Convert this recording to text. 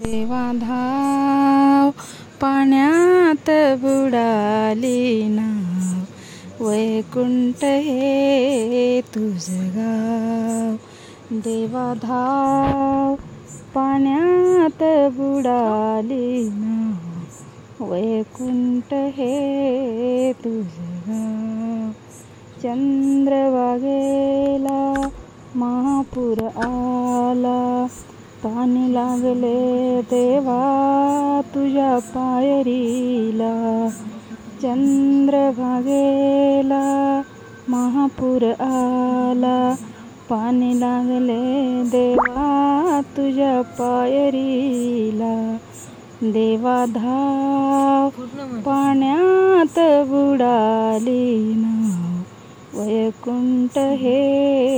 देवा धाव पाण्यात बुडाली नाव वैकुंठ हे तुझ गाव. देवा धाव पाण्यात बुडाली नाव वैकुंठ हे तुझ गाव. चंद्रभागेला महापूर आला पाणी लागले तेव्हा तुझ्या पायरीला. चंद्रभागेला महापूर आला. पाणी लागले देवा तुझ्या पायरीला. देवा धाव पाण्यात बुडाली ना. वैकुंठ हे